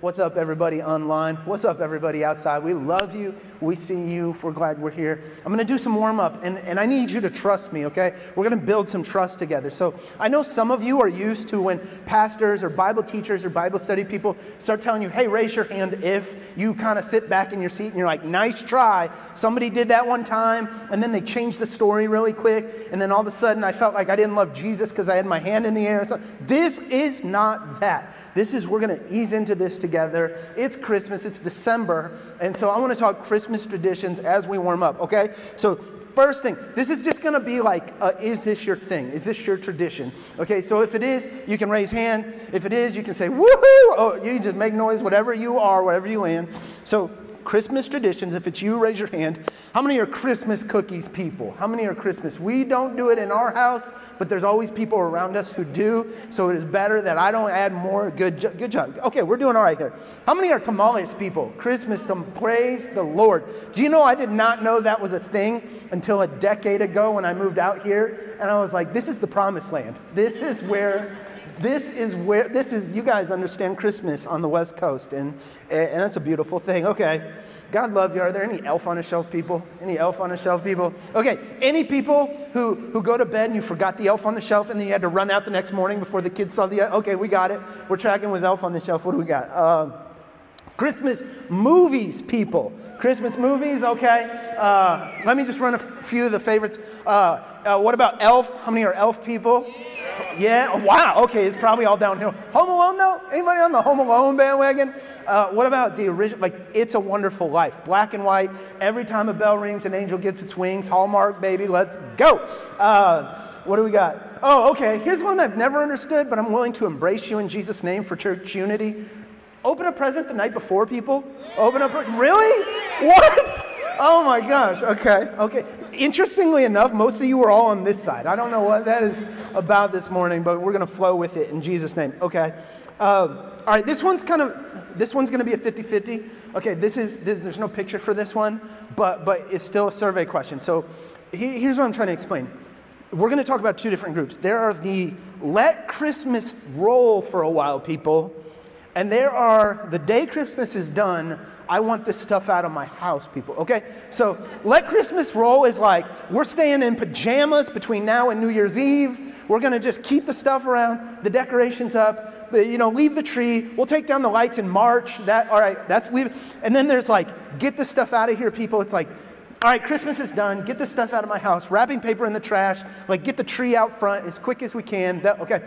What's up, everybody online? What's up, everybody outside? We love you. We see you. We're glad we're here. I'm going to do some warm up, and, and I need you to trust me, okay? We're going to build some trust together. So I know some of you are used to when pastors or Bible teachers or Bible study people start telling you, hey, raise your hand if you kind of sit back in your seat and you're like, nice try. Somebody did that one time, and then they changed the story really quick, and then all of a sudden I felt like I didn't love Jesus because I had my hand in the air. So this is not that. This is, we're going to ease into this together. It's Christmas, it's December, and so I want to talk Christmas traditions as we warm up, okay? So, first thing, this is just going to be like, uh, is this your thing? Is this your tradition? Okay, so if it is, you can raise hand. If it is, you can say, woohoo! Oh, you just make noise, whatever you are, whatever you land. So, Christmas traditions, if it's you, raise your hand. How many are Christmas cookies people? How many are Christmas? We don't do it in our house, but there's always people around us who do, so it is better that I don't add more. Good, good job. Okay, we're doing all right here. How many are tamales people? Christmas, praise the Lord. Do you know I did not know that was a thing until a decade ago when I moved out here? And I was like, this is the promised land. This is where this is where this is you guys understand christmas on the west coast and and that's a beautiful thing. Okay. God love you. Are there any elf on a shelf people? Any elf on a shelf people? Okay. Any people who who go to bed and you forgot the elf on the shelf and then you had to run out the next morning before the kids saw the okay we got it. We're tracking with elf on the shelf. What do we got? Uh, christmas movies people. Christmas movies okay. Uh, let me just run a few of the favorites. Uh, uh what about elf? How many are elf people yeah, oh, wow, okay, it's probably all downhill. Home Alone, though? Anybody on the Home Alone bandwagon? Uh, what about the original, like It's a Wonderful Life? Black and white, every time a bell rings, an angel gets its wings. Hallmark, baby, let's go. Uh, what do we got? Oh, okay, here's one I've never understood, but I'm willing to embrace you in Jesus' name for church unity. Open a present the night before, people? Open up, really? What? Oh my gosh. Okay. Okay. Interestingly enough, most of you are all on this side. I don't know what that is about this morning, but we're going to flow with it in Jesus' name. Okay. Um, all right. This one's kind of, this one's going to be a 50 50. Okay. This is, this, there's no picture for this one, but, but it's still a survey question. So he, here's what I'm trying to explain. We're going to talk about two different groups. There are the let Christmas roll for a while people, and there are the day Christmas is done, I want this stuff out of my house, people, okay? So let Christmas roll is like we're staying in pajamas between now and New Year's Eve. We're gonna just keep the stuff around, the decorations up, you know, leave the tree. We'll take down the lights in March. That, all right, that's leave. And then there's like, get the stuff out of here, people. It's like, all right, Christmas is done. Get the stuff out of my house. Wrapping paper in the trash. Like, get the tree out front as quick as we can. That, okay.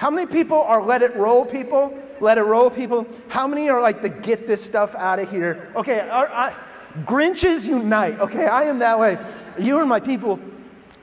How many people are let it roll people? Let it roll people? How many are like the get this stuff out of here? Okay, are, I, Grinches unite. Okay, I am that way. You are my people.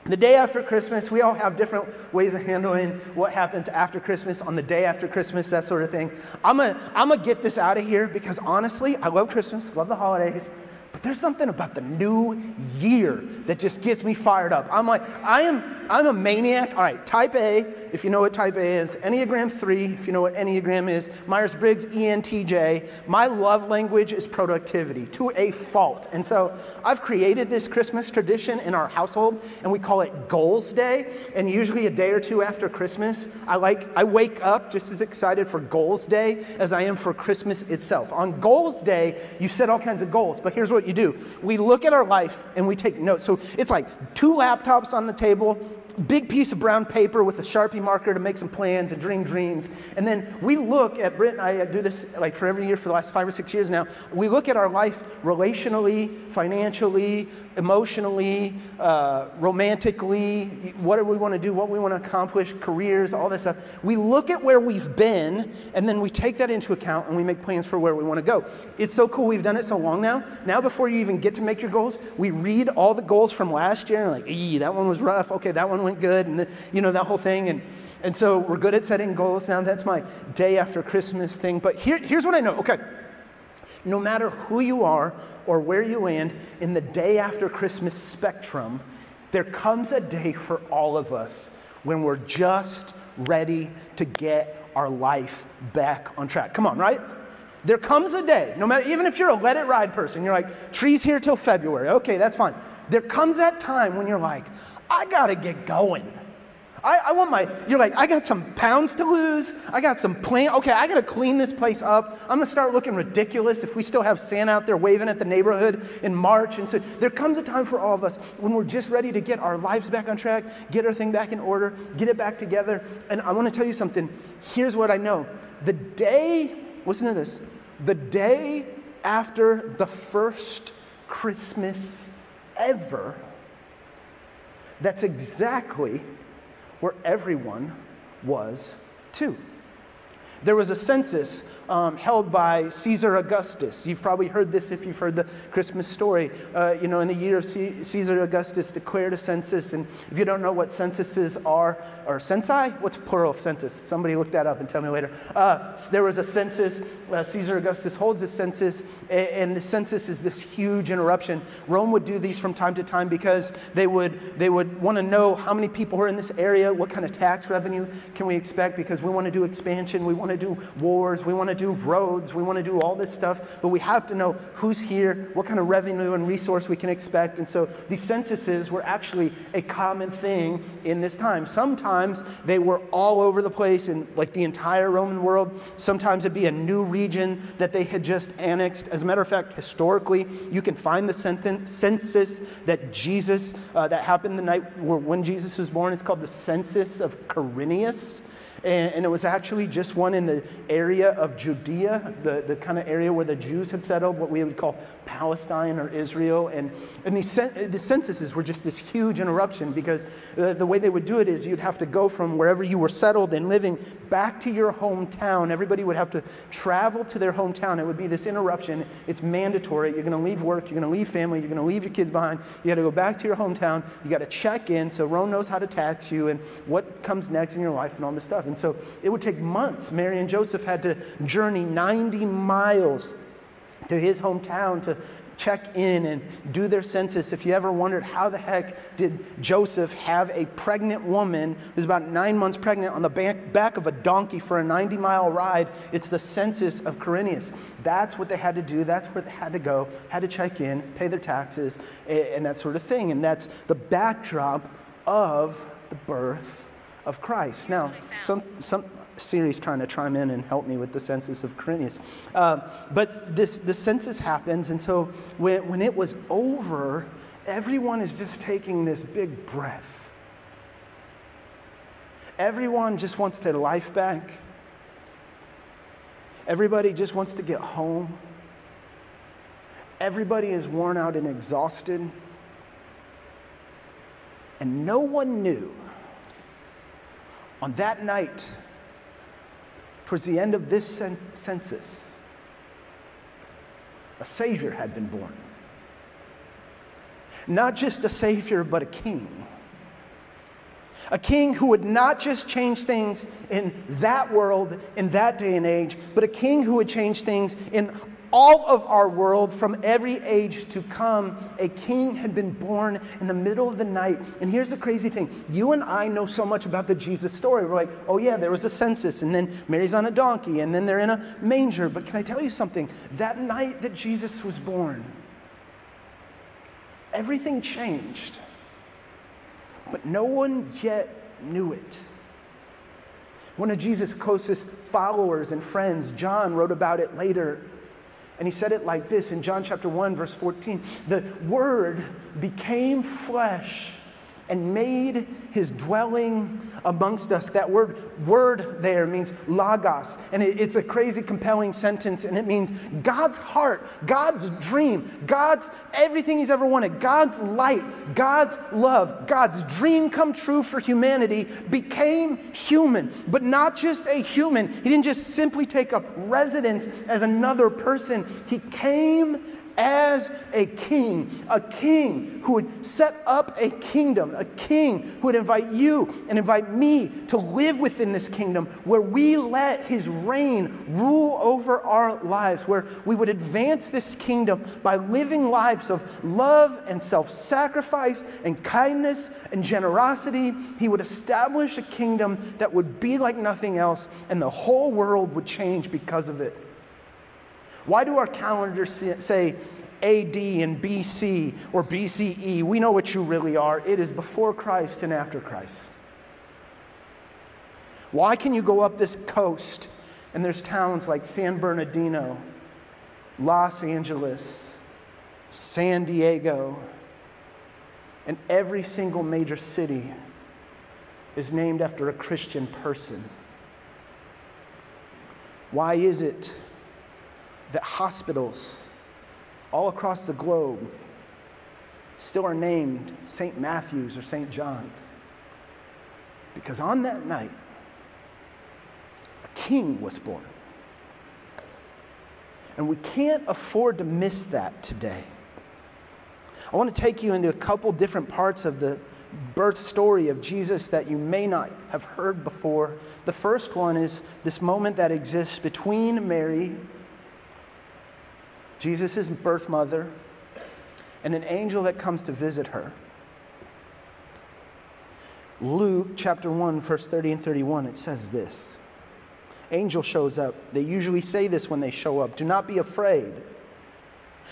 The day after Christmas, we all have different ways of handling what happens after Christmas, on the day after Christmas, that sort of thing. I'm gonna, I'm gonna get this out of here because honestly, I love Christmas, love the holidays. But there's something about the new year that just gets me fired up. I'm like, I am, I'm a maniac. All right, type A, if you know what type A is, Enneagram 3, if you know what Enneagram is, Myers Briggs, ENTJ. My love language is productivity to a fault. And so I've created this Christmas tradition in our household, and we call it Goals Day. And usually a day or two after Christmas, I like, I wake up just as excited for Goals Day as I am for Christmas itself. On Goals Day, you set all kinds of goals, but here's what you do we look at our life and we take notes. So it's like two laptops on the table, big piece of brown paper with a Sharpie marker to make some plans and dream dreams. And then we look at, Britt and I do this like for every year for the last five or six years now. We look at our life relationally, financially, emotionally, uh, romantically, what do we want to do, what we want to accomplish, careers, all this stuff. We look at where we've been, and then we take that into account and we make plans for where we want to go. It's so cool. We've done it so long now. Now, before you even get to make your goals, we read all the goals from last year and like, ee, that one was rough. Okay, that one went good, and the, you know that whole thing. And and so we're good at setting goals now. That's my day after Christmas thing. But here, here's what I know. Okay, no matter who you are or where you land in the day after Christmas spectrum, there comes a day for all of us when we're just ready to get our life back on track. Come on, right? There comes a day, no matter, even if you're a let it ride person, you're like, trees here till February. Okay, that's fine. There comes that time when you're like, I gotta get going. I, I, want my, you're like, I got some pounds to lose. I got some plan. Okay, I got to clean this place up. I'm going to start looking ridiculous if we still have Santa out there waving at the neighborhood in March. And so there comes a time for all of us when we're just ready to get our lives back on track, get our thing back in order, get it back together. And I want to tell you something. Here's what I know the day, listen to this, the day after the first Christmas ever, that's exactly where everyone was too. There was a census um, held by Caesar Augustus. You've probably heard this if you've heard the Christmas story. Uh, you know, in the year of C- Caesar Augustus declared a census, and if you don't know what censuses are, or censi, what's plural of census? Somebody look that up and tell me later. Uh, there was a census. Uh, Caesar Augustus holds a census, and, and the census is this huge interruption. Rome would do these from time to time because they would they would want to know how many people are in this area, what kind of tax revenue can we expect, because we want to do expansion, we want to do wars, we want to do roads, we want to do all this stuff, but we have to know who's here, what kind of revenue and resource we can expect. And so these censuses were actually a common thing in this time. Sometimes they were all over the place in like the entire Roman world. Sometimes it'd be a new region that they had just annexed. As a matter of fact, historically, you can find the census that Jesus, uh, that happened the night when Jesus was born. It's called the census of Quirinius. And, and, it was actually just one in the area of Judea, the, the kind of area where the Jews had settled, what we would call Palestine or Israel. And, and these, the censuses were just this huge interruption because the, the way they would do it is you'd have to go from wherever you were settled and living back to your hometown. Everybody would have to travel to their hometown. It would be this interruption. It's mandatory. You're going to leave work, you're going to leave family, you're going to leave your kids behind. You got to go back to your hometown. You got to check in so Rome knows how to tax you and what comes next in your life and all this stuff. And so it would take months. Mary and Joseph had to journey 90 miles to his hometown to check in and do their census. If you ever wondered how the heck did Joseph have a pregnant woman who's about nine months pregnant on the back, of a donkey for a 90 mile ride, it's the census of Quirinius. That's what they had to do. That's where they had to go, had to check in, pay their taxes, and that sort of thing. And that's the backdrop of the birth of Christ. Now, some, some Siri's trying to chime in and help me with the census of Quirinius. Uh, but this, the census happens, and so when, when it was over, everyone is just taking this big breath. Everyone just wants their life back. Everybody just wants to get home. Everybody is worn out and exhausted. And no one knew on that night, towards the end of this census, a Savior had been born. Not just a Savior, but a King. A king who would not just change things in that world, in that day and age, but a king who would change things in all of our world from every age to come, a king had been born in the middle of the night. And here's the crazy thing you and I know so much about the Jesus story. We're like, oh, yeah, there was a census, and then Mary's on a donkey, and then they're in a manger. But can I tell you something? That night that Jesus was born, everything changed. But no one yet knew it. One of Jesus' closest followers and friends, John, wrote about it later. And he said it like this in John chapter 1, verse 14 The Word became flesh and made his dwelling amongst us. That word, word there means logos. And it, it's a crazy, compelling sentence. And it means God's heart, God's dream, God's everything he's ever wanted, God's light, God's love, God's dream come true for humanity became human. But not just a human. He didn't just simply take up residence as another person, he came as a king, a king who would set up a kingdom, a king who would invite you and invite me to live within this kingdom where we let his reign rule over our lives, where we would advance this kingdom by living lives of love and self sacrifice and kindness and generosity. He would establish a kingdom that would be like nothing else, and the whole world would change because of it. Why do our calendars say AD and BC or BCE? We know what you really are. It is before Christ and after Christ. Why can you go up this coast and there's towns like San Bernardino, Los Angeles, San Diego, and every single major city is named after a Christian person? Why is it that hospitals all across the globe still are named St. Matthew's or St. John's? Because on that night, a king was born. And we can't afford to miss that today. I want to take you into a couple different parts of the birth story of Jesus that you may not have heard before. The first one is this moment that exists between Mary, Jesus' birth mother, and an angel that comes to visit her. Luke chapter 1, verse 30 and 31, it says this Angel shows up. They usually say this when they show up Do not be afraid.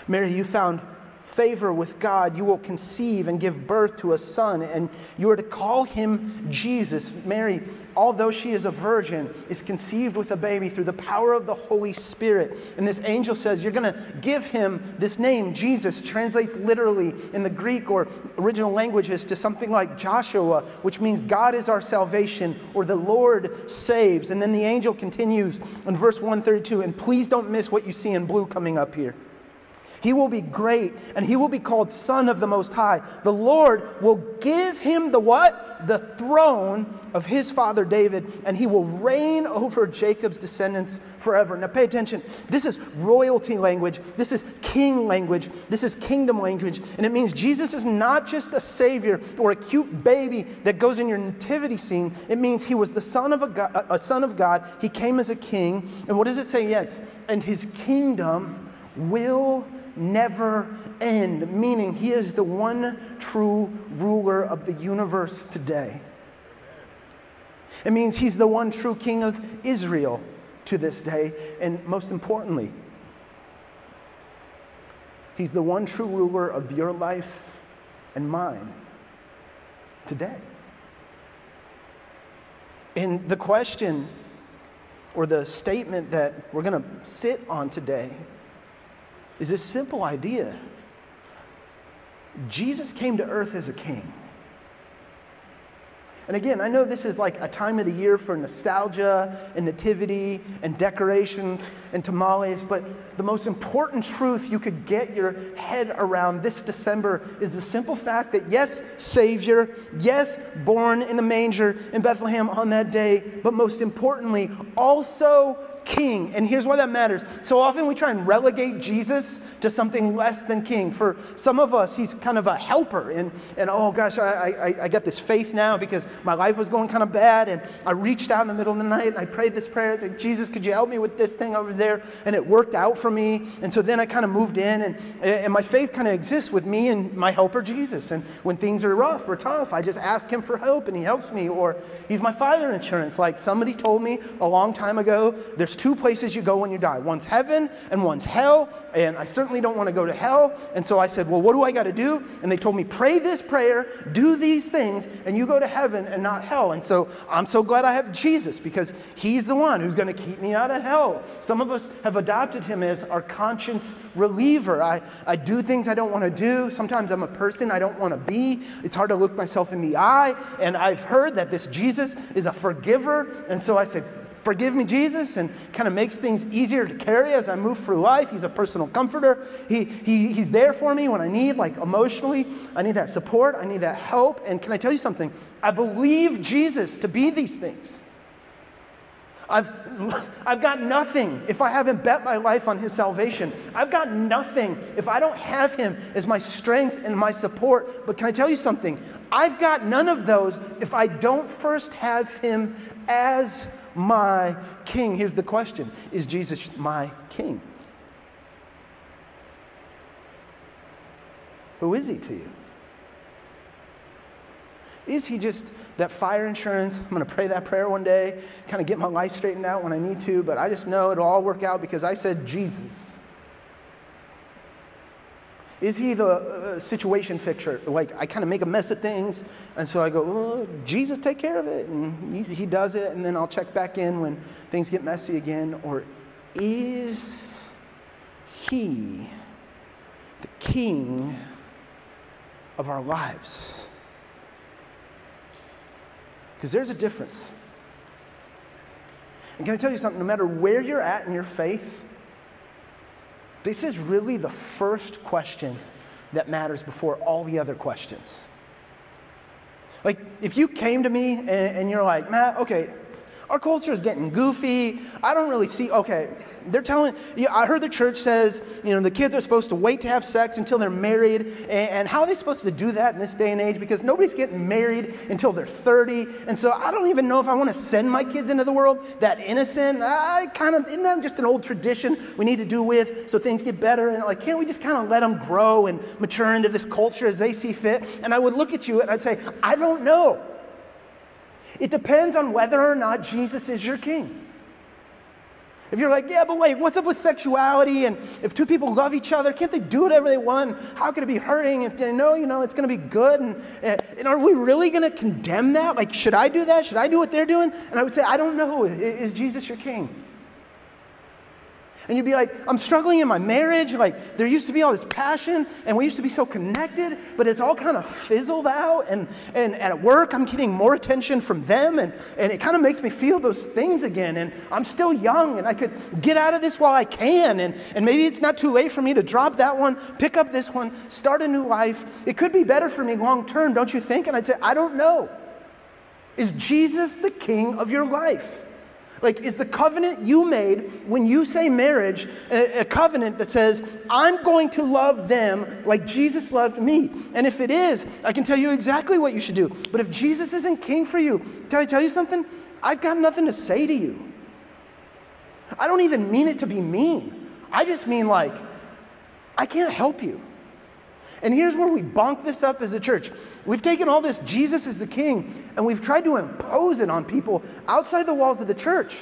Mary, you found favor with God, you will conceive and give birth to a son, and you are to call him Jesus. Mary, although she is a virgin, is conceived with a baby through the power of the Holy Spirit. And this angel says, You're going to give him this name, Jesus, translates literally in the Greek or original languages to something like Joshua, which means God is our salvation or the Lord saves. And then the angel continues in verse 132, and please don't miss what you see in blue coming up here. He will be great and he will be called Son of the Most High. The Lord will give him the what? The throne of his father David, and he will reign over Jacob's descendants forever. Now pay attention. This is royalty language, this is king language, this is kingdom language, and it means Jesus is not just a savior or a cute baby that goes in your nativity scene. It means he was the son of a, God, a son of God. He came as a king. And what does it say next? And his kingdom will never end, meaning he is the one true ruler of the universe today. It means he's the one true king of Israel to this day, and most importantly, he's the one true ruler of your life and mine today. And the question or the statement that we're going to sit on today is this simple idea Jesus came to earth as a king. And again, I know this is like a time of the year for nostalgia and nativity and decorations and tamales, but the most important truth you could get your head around this December is the simple fact that yes, Savior, yes, born in the manger in Bethlehem on that day, but most importantly, also king. And here's why that matters. So often we try and relegate Jesus to something less than king. For some of us, he's kind of a helper. And, and oh gosh, I, I, I got this faith now because my life was going kind of bad. And I reached out in the middle of the night and I prayed this prayer. I said, Jesus, could you help me with this thing over there? And it worked out for me. And so then I kind of moved in. And, and my faith kind of exists with me and my helper, Jesus. And when things are rough or tough, I just ask him for help and he helps me. Or he's my fire insurance. Like somebody told me a long time ago, two places you go when you die one's heaven and one's hell. And I certainly don't want to go to hell. And so I said, Well, what do I got to do? And they told me, Pray this prayer, do these things, and you go to heaven and not hell. And so I'm so glad I have Jesus because he's the one who's going to keep me out of hell. Some of us have adopted him as our conscience reliever. I, I do things I don't want to do. Sometimes I'm a person I don't want to be. It's hard to look myself in the eye. And I've heard that this Jesus is a forgiver. And so I said, Forgive me, Jesus, and kind of makes things easier to carry as I move through life. He's a personal comforter. He, he, he's there for me when I need, like emotionally, I need that support, I need that help. And can I tell you something? I believe Jesus to be these things. I've, I've got nothing if I haven't bet my life on His salvation. I've got nothing if I don't have Him as my strength and my support. But can I tell you something? I've got none of those if I don't first have Him as my king. Here's the question Is Jesus my king? Who is he to you? Is he just that fire insurance? I'm going to pray that prayer one day, kind of get my life straightened out when I need to, but I just know it'll all work out because I said Jesus. Is he the uh, situation fixer? Like, I kind of make a mess of things, and so I go, oh, Jesus, take care of it. And he, he does it, and then I'll check back in when things get messy again. Or is he the king of our lives? Because there's a difference. And can I tell you something? No matter where you're at in your faith, this is really the first question that matters before all the other questions. Like, if you came to me and, and you're like, Matt, okay, our culture is getting goofy. I don't really see, okay, they're telling, yeah, I heard the church says, you know, the kids are supposed to wait to have sex until they're married. And, and, how are they supposed to do that in this day and age? Because nobody's getting married until they're 30. And so I don't even know if I want to send my kids into the world that innocent. I kind of, isn't that just an old tradition we need to do with so things get better? And like, can't we just kind of let them grow and mature into this culture as they see fit? And I would look at you and I'd say, I don't know. It depends on whether or not Jesus is your king. If you're like, yeah, but wait, what's up with sexuality? And if two people love each other, can't they do whatever they want? How could it be hurting? If they know, you know, it's going to be good. And, eh, and are we really going to condemn that? Like, should I do that? Should I do what they're doing? And I would say, I don't know. Is Jesus your king? And you'd be like, I'm struggling in my marriage. Like, there used to be all this passion, and we used to be so connected, but it's all kind of fizzled out. And, and, at work, I'm getting more attention from them, and, and it kind of makes me feel those things again. And I'm still young, and I could get out of this while I can. And, and maybe it's not too late for me to drop that one, pick up this one, start a new life. It could be better for me long term, don't you think? And I'd say, I don't know. Is Jesus the king of your life? Like, is the covenant you made when you say marriage a, a, covenant that says, I'm going to love them like Jesus loved me? And if it is, I can tell you exactly what you should do. But if Jesus isn't king for you, can I tell you something? I've got nothing to say to you. I don't even mean it to be mean. I just mean, like, I can't help you. And here's where we bonk this up as a church. We've taken all this Jesus is the king and we've tried to impose it on people outside the walls of the church.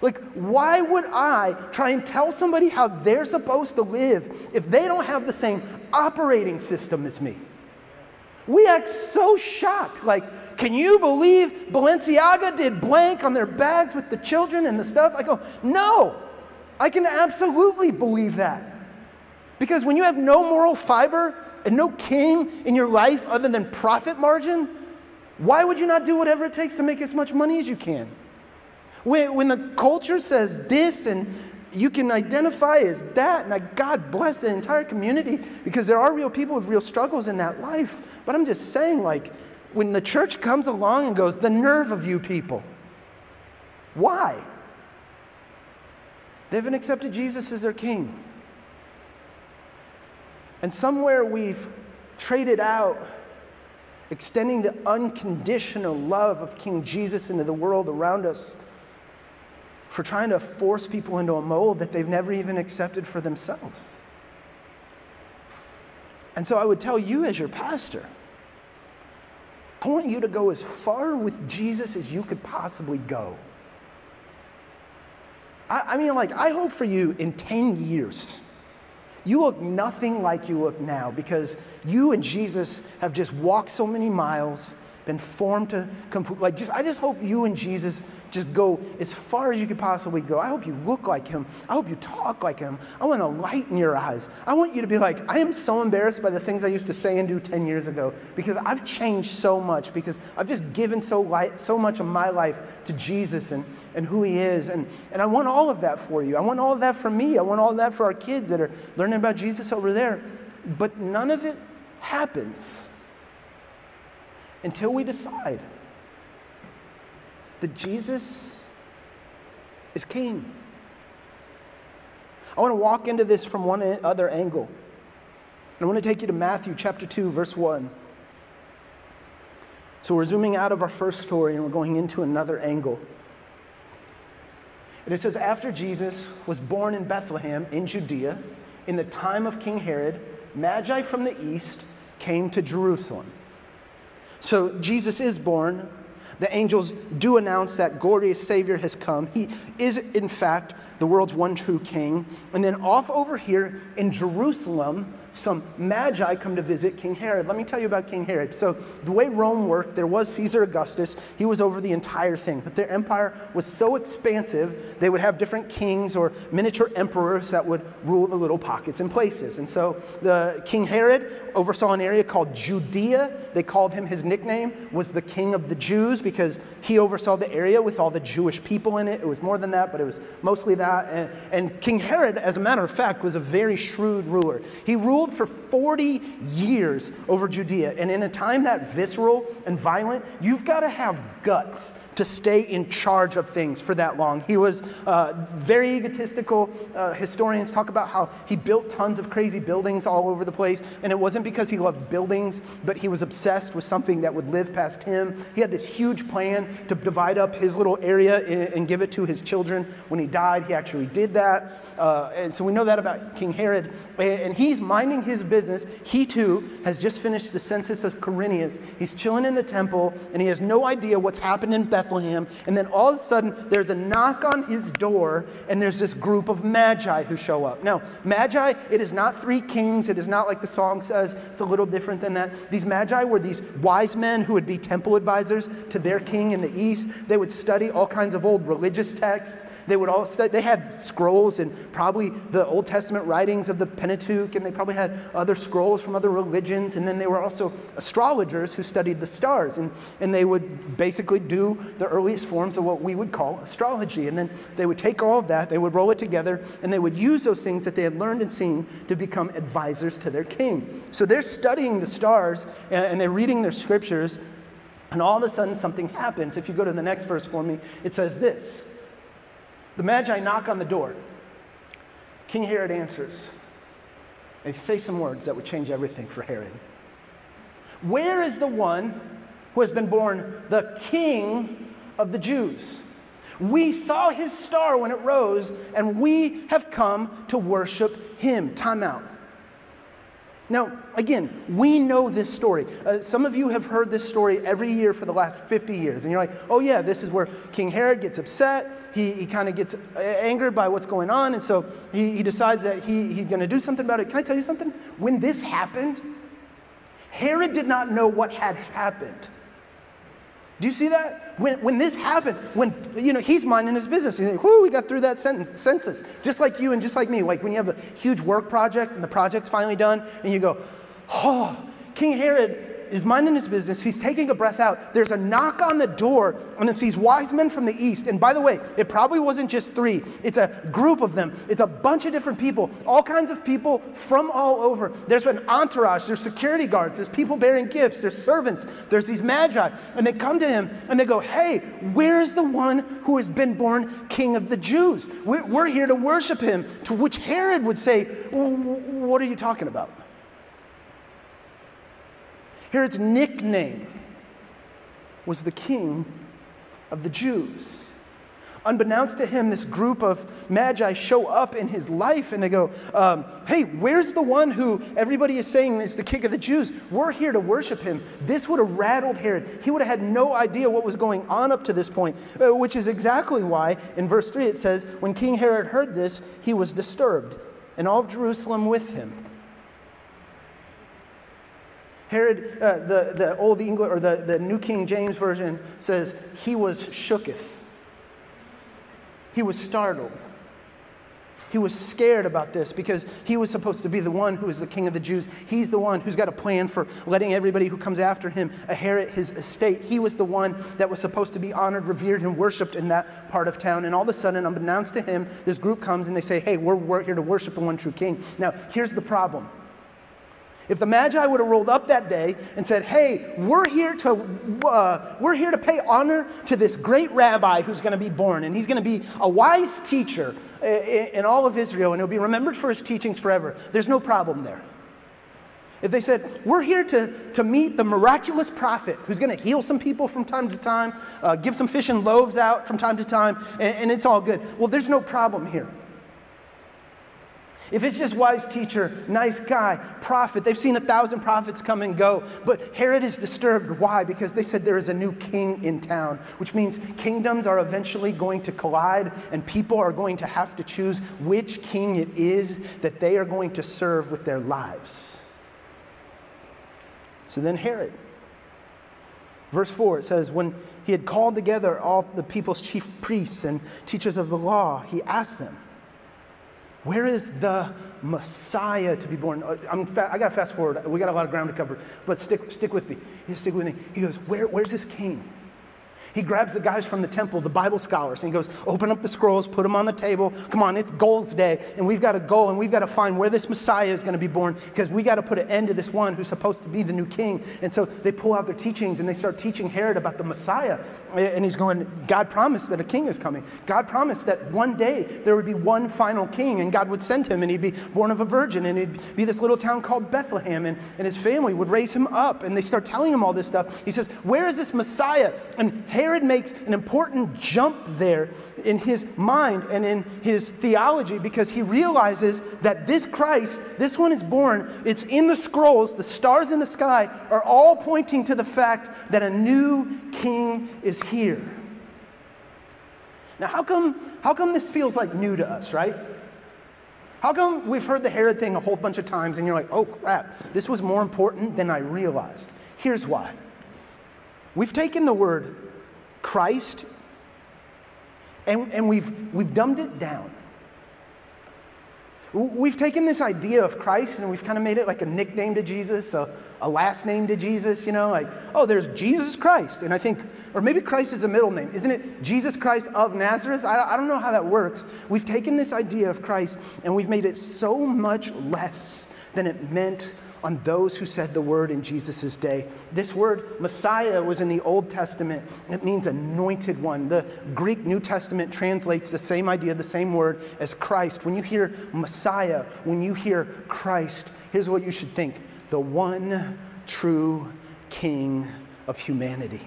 Like, why would I try and tell somebody how they're supposed to live if they don't have the same operating system as me? We act so shocked. Like, can you believe Balenciaga did blank on their bags with the children and the stuff? I go, no, I can absolutely believe that. Because when you have no moral fiber and no king in your life other than profit margin, why would you not do whatever it takes to make as much money as you can? When, when the culture says this and you can identify as that, and God bless the entire community because there are real people with real struggles in that life. But I'm just saying, like, when the church comes along and goes, the nerve of you people. Why? They haven't accepted Jesus as their king. And somewhere we've traded out extending the unconditional love of King Jesus into the world around us for trying to force people into a mold that they've never even accepted for themselves. And so I would tell you, as your pastor, I want you to go as far with Jesus as you could possibly go. I, I mean, like, I hope for you in 10 years you look nothing like you look now because you and Jesus have just walked so many miles been formed to complete. Like, just I just hope you and Jesus just go as far as you could possibly go. I hope you look like him. I hope you talk like him. I want a light in your eyes. I want you to be like, I am so embarrassed by the things I used to say and do 10 years ago because I've changed so much because I've just given so light, so much of my life to Jesus and, and who he is. And, and I want all of that for you. I want all of that for me. I want all of that for our kids that are learning about Jesus over there. But none of it happens until we decide that Jesus is king. I want to walk into this from one other angle. I want to take you to Matthew chapter 2, verse 1. So we're zooming out of our first story and we're going into another angle. And it says, After Jesus was born in Bethlehem in Judea, in the time of King Herod, Magi from the east came to Jerusalem so Jesus is born. The angels do announce that glorious Savior has come. He is, in fact, the world's one true King. And then off over here in Jerusalem, some magi come to visit King Herod. Let me tell you about King Herod. So, the way Rome worked, there was Caesar Augustus. He was over the entire thing. But their empire was so expansive, they would have different kings or miniature emperors that would rule the little pockets and places. And so, the King Herod oversaw an area called Judea. They called him, his nickname was the King of the Jews because he oversaw the area with all the Jewish people in it. It was more than that, but it was mostly that. And, and King Herod, as a matter of fact, was a very shrewd ruler. He ruled ruled for 40 years over Judea. And in a time that visceral and violent, you've got to have guts to stay in charge of things for that long. He was uh, very egotistical. Uh, historians talk about how he built tons of crazy buildings all over the place. And it wasn't because he loved buildings, but he was obsessed with something that would live past him. He had this huge plan to divide up his little area and, and give it to his children. When he died, he actually did that. Uh, and so we know that about King Herod. And he's minding his business. He too has just finished the census of Quirinius. He's chilling in the temple, and he has no idea what's happened in Bethlehem. And then all of a sudden, there's a knock on his door, and there's this group of magi who show up. Now, magi, it is not three kings. It is not like the song says. It's a little different than that. These magi were these wise men who would be temple advisors to their king in the east. They would study all kinds of old religious texts. They would all study, they had scrolls and probably the Old Testament writings of the Pentateuch, and they probably had other scrolls from other religions. And then they were also astrologers who studied the stars, and, and they would basically do the earliest forms of what we would call astrology. And then they would take all of that, they would roll it together, and they would use those things that they had learned and seen to become advisors to their king. So they're studying the stars and, and they're reading their scriptures. And all of a sudden, something happens. If you go to the next verse for me, it says this the Magi knock on the door. King Herod answers. They say some words that would change everything for Herod. Where is the one who has been born the King of the Jews? We saw his star when it rose, and we have come to worship him. Time out. Now, again, we know this story. Uh, some of you have heard this story every year for the last 50 years, and you're like, oh, yeah, this is where King Herod gets upset. He, he kind of gets angered by what's going on, and so he, he decides that he, he's going to do something about it. Can I tell you something? When this happened, Herod did not know what had happened. Do you see that? When, when this happened, when, you know, he's minding his business. He's like, whoo, we got through that sentence, census. Just like you and just like me. Like when you have a huge work project and the project's finally done and you go, oh, King Herod is minding his business. He's taking a breath out. There's a knock on the door, and it's these wise men from the east. And by the way, it probably wasn't just three, it's a group of them. It's a bunch of different people, all kinds of people from all over. There's an entourage, there's security guards, there's people bearing gifts, there's servants, there's these magi. And they come to him and they go, Hey, where's the one who has been born king of the Jews? We're, we're here to worship him. To which Herod would say, What are you talking about? Herod's nickname was the king of the Jews. Unbeknownst to him, this group of magi show up in his life and they go, um, Hey, where's the one who everybody is saying is the king of the Jews? We're here to worship him. This would have rattled Herod. He would have had no idea what was going on up to this point, uh, which is exactly why in verse 3 it says, When King Herod heard this, he was disturbed, and all of Jerusalem with him. Herod, uh, the, the Old English or the, the New King James Version says, he was shooketh. He was startled. He was scared about this because he was supposed to be the one who is the king of the Jews. He's the one who's got a plan for letting everybody who comes after him inherit his estate. He was the one that was supposed to be honored, revered, and worshiped in that part of town. And all of a sudden, unbeknownst to him, this group comes and they say, Hey, we're, we're here to worship the one true king. Now, here's the problem if the Magi would have rolled up that day and said, Hey, we're here to, uh, we're here to pay honor to this great rabbi who's going to be born, and he's going to be a wise teacher in all of Israel, and he'll be remembered for his teachings forever, there's no problem there. If they said, We're here to, to meet the miraculous prophet who's going to heal some people from time to time, uh, give some fish and loaves out from time to time, and, and it's all good. Well, there's no problem here. If it's just wise teacher, nice guy, prophet, they've seen a thousand prophets come and go. But Herod is disturbed. Why? Because they said there is a new king in town, which means kingdoms are eventually going to collide and people are going to have to choose which king it is that they are going to serve with their lives. So then Herod. Verse 4, it says, When he had called together all the people's chief priests and teachers of the law, he asked them, where is the Messiah to be born? Uh, I'm fa- I got to fast forward. We got a lot of ground to cover, but stick, stick with me. Yeah, Stick with me. He goes, Where, Where's this king? He grabs the guys from the temple, the Bible scholars, and he goes, Open up the scrolls, put them on the table. Come on, it's goals day, and we've got to go and we've got to find where this Messiah is going to be born because we got to put an end to this one who's supposed to be the new king. And so they pull out their teachings and they start teaching Herod about the Messiah. And he's going, God promised that a king is coming. God promised that one day there would be one final king, and God would send him, and he'd be born of a virgin, and he'd be this little town called Bethlehem, and, and his family would raise him up. And they start telling him all this stuff. He says, Where is this Messiah? And Herod makes an important jump there in his mind and in his theology because he realizes that this Christ, this one is born, it's in the scrolls, the stars in the sky are all pointing to the fact that a new king is here. Now, how come, how come this feels like new to us, right? How come we've heard the Herod thing a whole bunch of times and you're like, oh crap, this was more important than I realized? Here's why. We've taken the word Christ, and, and we've, we've dumbed it down. We've taken this idea of Christ and we've kind of made it like a nickname to Jesus, a, a last name to Jesus, you know, like, oh, there's Jesus Christ. And I think, or maybe Christ is a middle name. Isn't it Jesus Christ of Nazareth? I, I don't know how that works. We've taken this idea of Christ and we've made it so much less than it meant on those who said the word in Jesus' day. This word, Messiah, was in the Old Testament. It means anointed one. The Greek New Testament translates the same idea, the same word as Christ. When you hear Messiah, when you hear Christ, here's what you should think the one true King of humanity.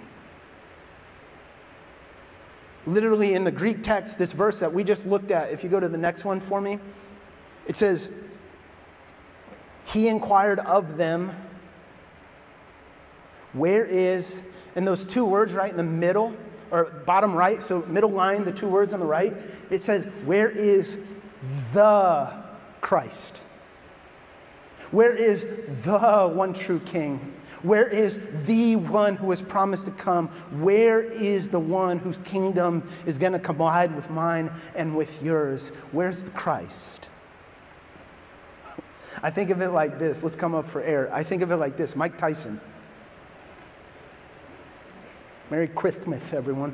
Literally in the Greek text, this verse that we just looked at, if you go to the next one for me, it says, he inquired of them, Where is, and those two words right in the middle, or bottom right, so middle line, the two words on the right, it says, Where is the Christ? Where is the one true King? Where is the one who has promised to come? Where is the one whose kingdom is going to collide with mine and with yours? Where's the Christ? I think of it like this. Let's come up for air. I think of it like this Mike Tyson. Merry Christmas, everyone.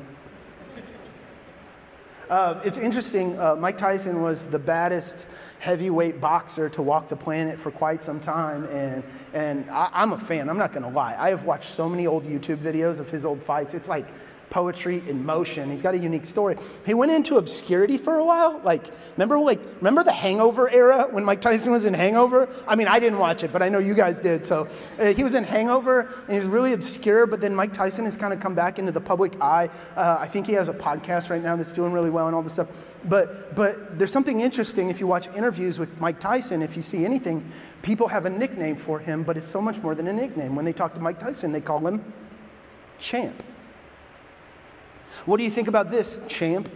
Uh, it's interesting. Uh, Mike Tyson was the baddest heavyweight boxer to walk the planet for quite some time, and and I, am a fan. I'm not going to lie. I have watched so many old YouTube videos of his old fights. It's like poetry in motion. He's got a unique story. He went into obscurity for a while. Like, remember, like, remember the Hangover era when Mike Tyson was in Hangover? I mean, I didn't watch it, but I know you guys did. So uh, he was in Hangover, and he was really obscure. But then Mike Tyson has kind of come back into the public eye. Uh, I think he has a podcast right now that's doing really well and all this stuff. But but there's something interesting if you watch interviews with Mike Tyson. If you see anything, people have a nickname for him, but it's so much more than a nickname. When they talk to Mike Tyson, they call him Champ. What do you think about this, champ?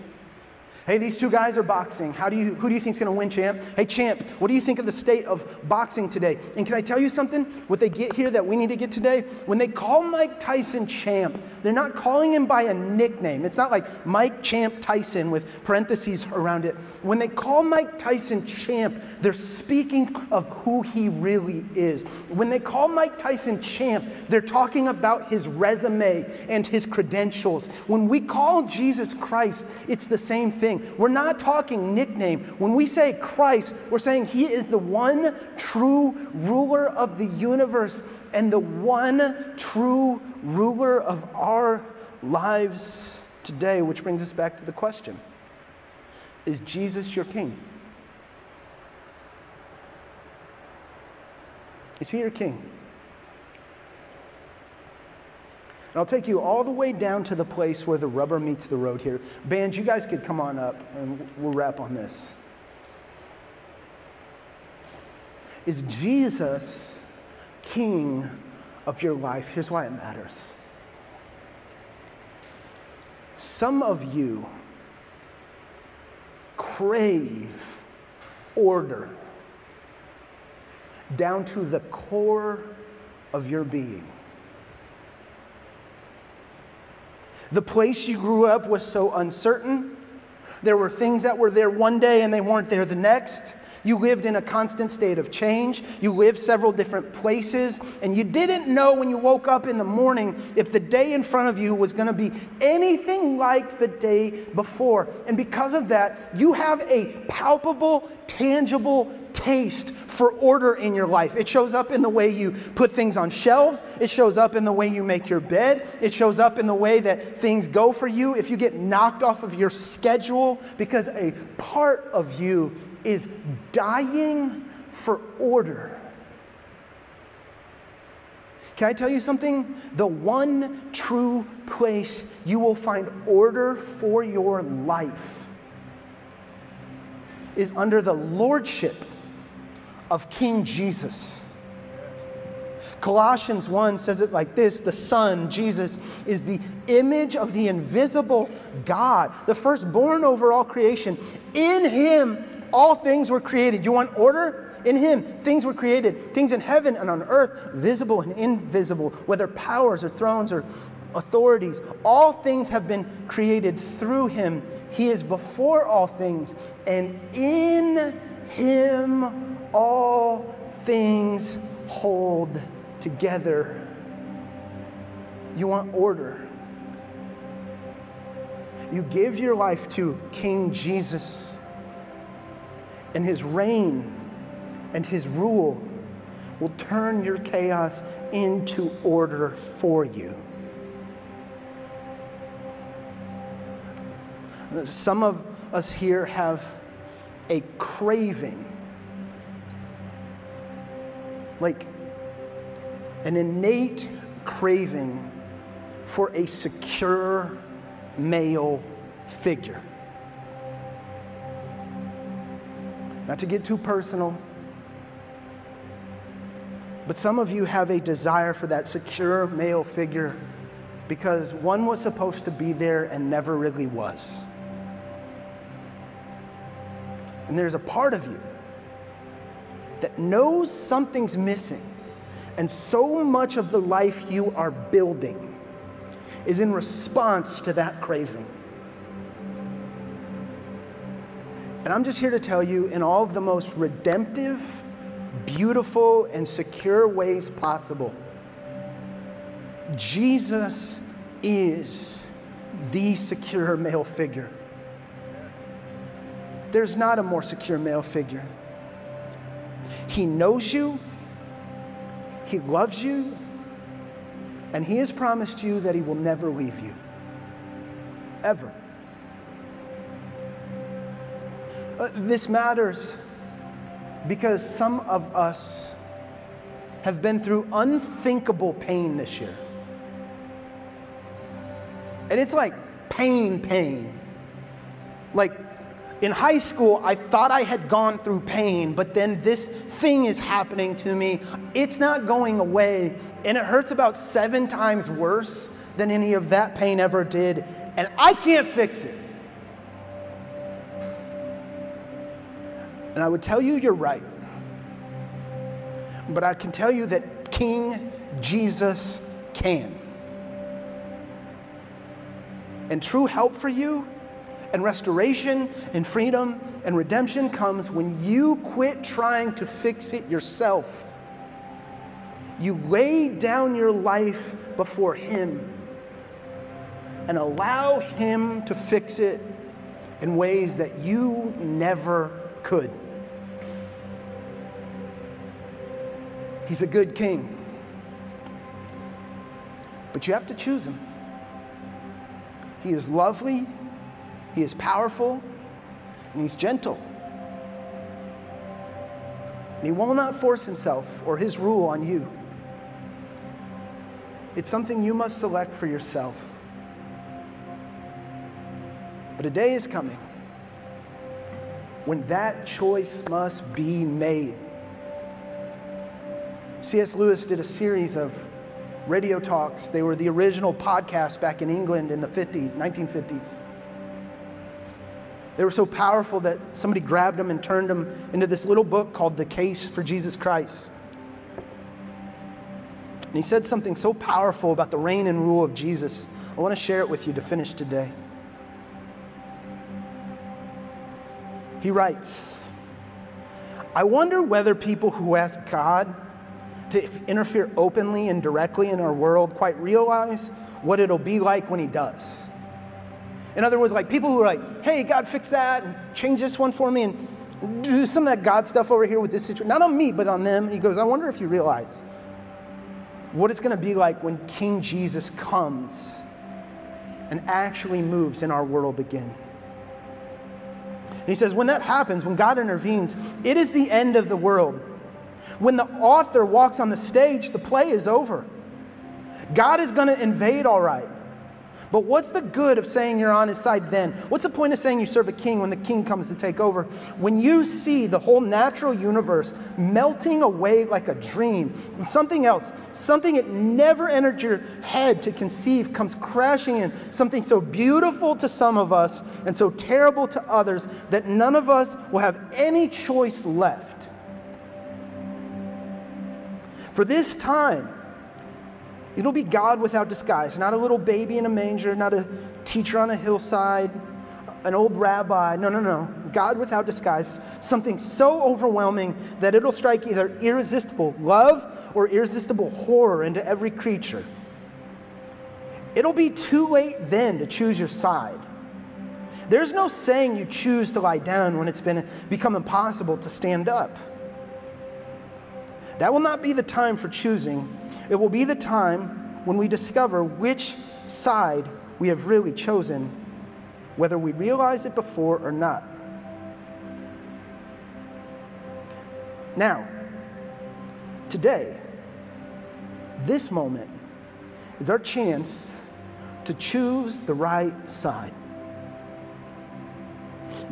Hey, these two guys are boxing. How do you, who do you think is going to win, champ? Hey, champ, what do you think of the state of boxing today? And can I tell you something? What they get here that we need to get today? When they call Mike Tyson champ, they're not calling him by a nickname. It's not like Mike Champ Tyson with parentheses around it. When they call Mike Tyson champ, they're speaking of who he really is. When they call Mike Tyson champ, they're talking about his resume and his credentials. When we call Jesus Christ, it's the same thing We're not talking nickname. When we say Christ, we're saying He is the one true ruler of the universe and the one true ruler of our lives today, which brings us back to the question Is Jesus your King? Is He your King? And I'll take you all the way down to the place where the rubber meets the road here. Band, you guys could come on up and we'll wrap on this. Is Jesus king of your life? Here's why it matters. Some of you crave order down to the core of your being. The place you grew up was so uncertain. There were things that were there one day and they weren't there the next. You lived in a constant state of change. You lived several different places, and you didn't know when you woke up in the morning if the day in front of you was going to be anything like the day before. And because of that, you have a palpable, tangible taste for order in your life. It shows up in the way you put things on shelves, it shows up in the way you make your bed, it shows up in the way that things go for you. If you get knocked off of your schedule because a part of you is dying for order. Can I tell you something? The one true place you will find order for your life is under the lordship of King Jesus. Colossians 1 says it like this The Son, Jesus, is the image of the invisible God, the firstborn over all creation. In Him, all things were created. You want order? In him, things were created, things in heaven and on earth, visible and invisible, whether powers or thrones or authorities. All things have been created through him. He is before all things, and in him all things hold together. You want order. You give your life to King Jesus and his reign and his rule will turn your chaos into order for you. Some of us here have a craving, like an innate craving for a secure male figure. Not to get too personal, but some of you have a desire for that secure male figure because one was supposed to be there and never really was. And there's a part of you that knows something's missing, and so much of the life you are building is in response to that craving. And I'm just here to tell you, in all of the most redemptive, beautiful, and secure ways possible, Jesus is the secure male figure. There's not a more secure male figure. He knows you, He loves you, and He has promised you that He will never leave you. Ever. Uh, this matters because some of us have been through unthinkable pain this year. And it's like pain, pain. Like in high school, I thought I had gone through pain, but then this thing is happening to me. It's not going away, and it hurts about seven times worse than any of that pain ever did, and I can't fix it. And I would tell you you're right. But I can tell you that King Jesus can. And true help for you and restoration and freedom and redemption comes when you quit trying to fix it yourself. You lay down your life before Him and allow Him to fix it in ways that you never could. He's a good king. But you have to choose him. He is lovely, he is powerful, and he's gentle. And he will not force himself or his rule on you. It's something you must select for yourself. But a day is coming when that choice must be made. C.S. Lewis did a series of radio talks. They were the original podcast back in England in the 50s, 1950s. They were so powerful that somebody grabbed them and turned them into this little book called The Case for Jesus Christ. And he said something so powerful about the reign and rule of Jesus. I want to share it with you to finish today. He writes, I wonder whether people who ask God to interfere openly and directly in our world quite realize what it'll be like when He does. In other words, like people who are like, hey, God, fix that and change this one for me and do some of that God stuff over here with this situation. Not on me, but on them. He goes, I wonder if you realize what it's going to be like when King Jesus comes and actually moves in our world again. he says, when that happens, when God intervenes, it is the end of the world. When the author walks on the stage, the play is over. God is going to invade, all right. But what's the good of saying you're on his side then? What's the point of saying you serve a king when the king comes to take over? When you see the whole natural universe melting away like a dream, and something else, something it never entered your head to conceive, comes crashing in, something so beautiful to some of us and so terrible to others that none of us will have any choice left. For this time, It'll be God without disguise, not a little baby in a manger, not a teacher on a hillside, an old rabbi. No, no, no. God without disguise. Something so overwhelming that it'll strike either irresistible love or irresistible horror into every creature. It'll be too late then to choose your side. There's no saying you choose to lie down when it's been become impossible to stand up. That will not be the time for choosing it will be the time when we discover which side we have really chosen, whether we realize it before or not. Now, today, this moment is our chance to choose the right side.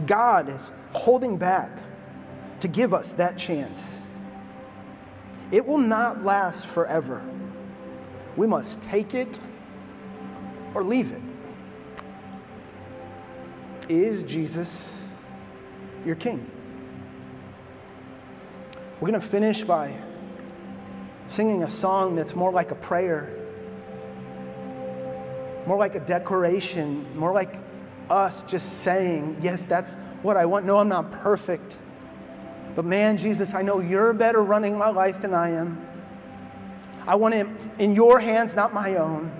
God is holding back to give us that chance. It will not last forever. We must take it or leave it. Is Jesus your king? We're going to finish by singing a song that's more like a prayer, more like a declaration, more like us just saying, Yes, that's what I want. No, I'm not perfect. But man, Jesus, I know you're better running my life than I am. I want it in your hands, not my own.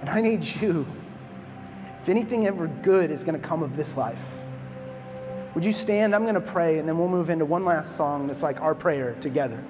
And I need you. If anything ever good is going to come of this life, would you stand? I'm going to pray, and then we'll move into one last song that's like our prayer together.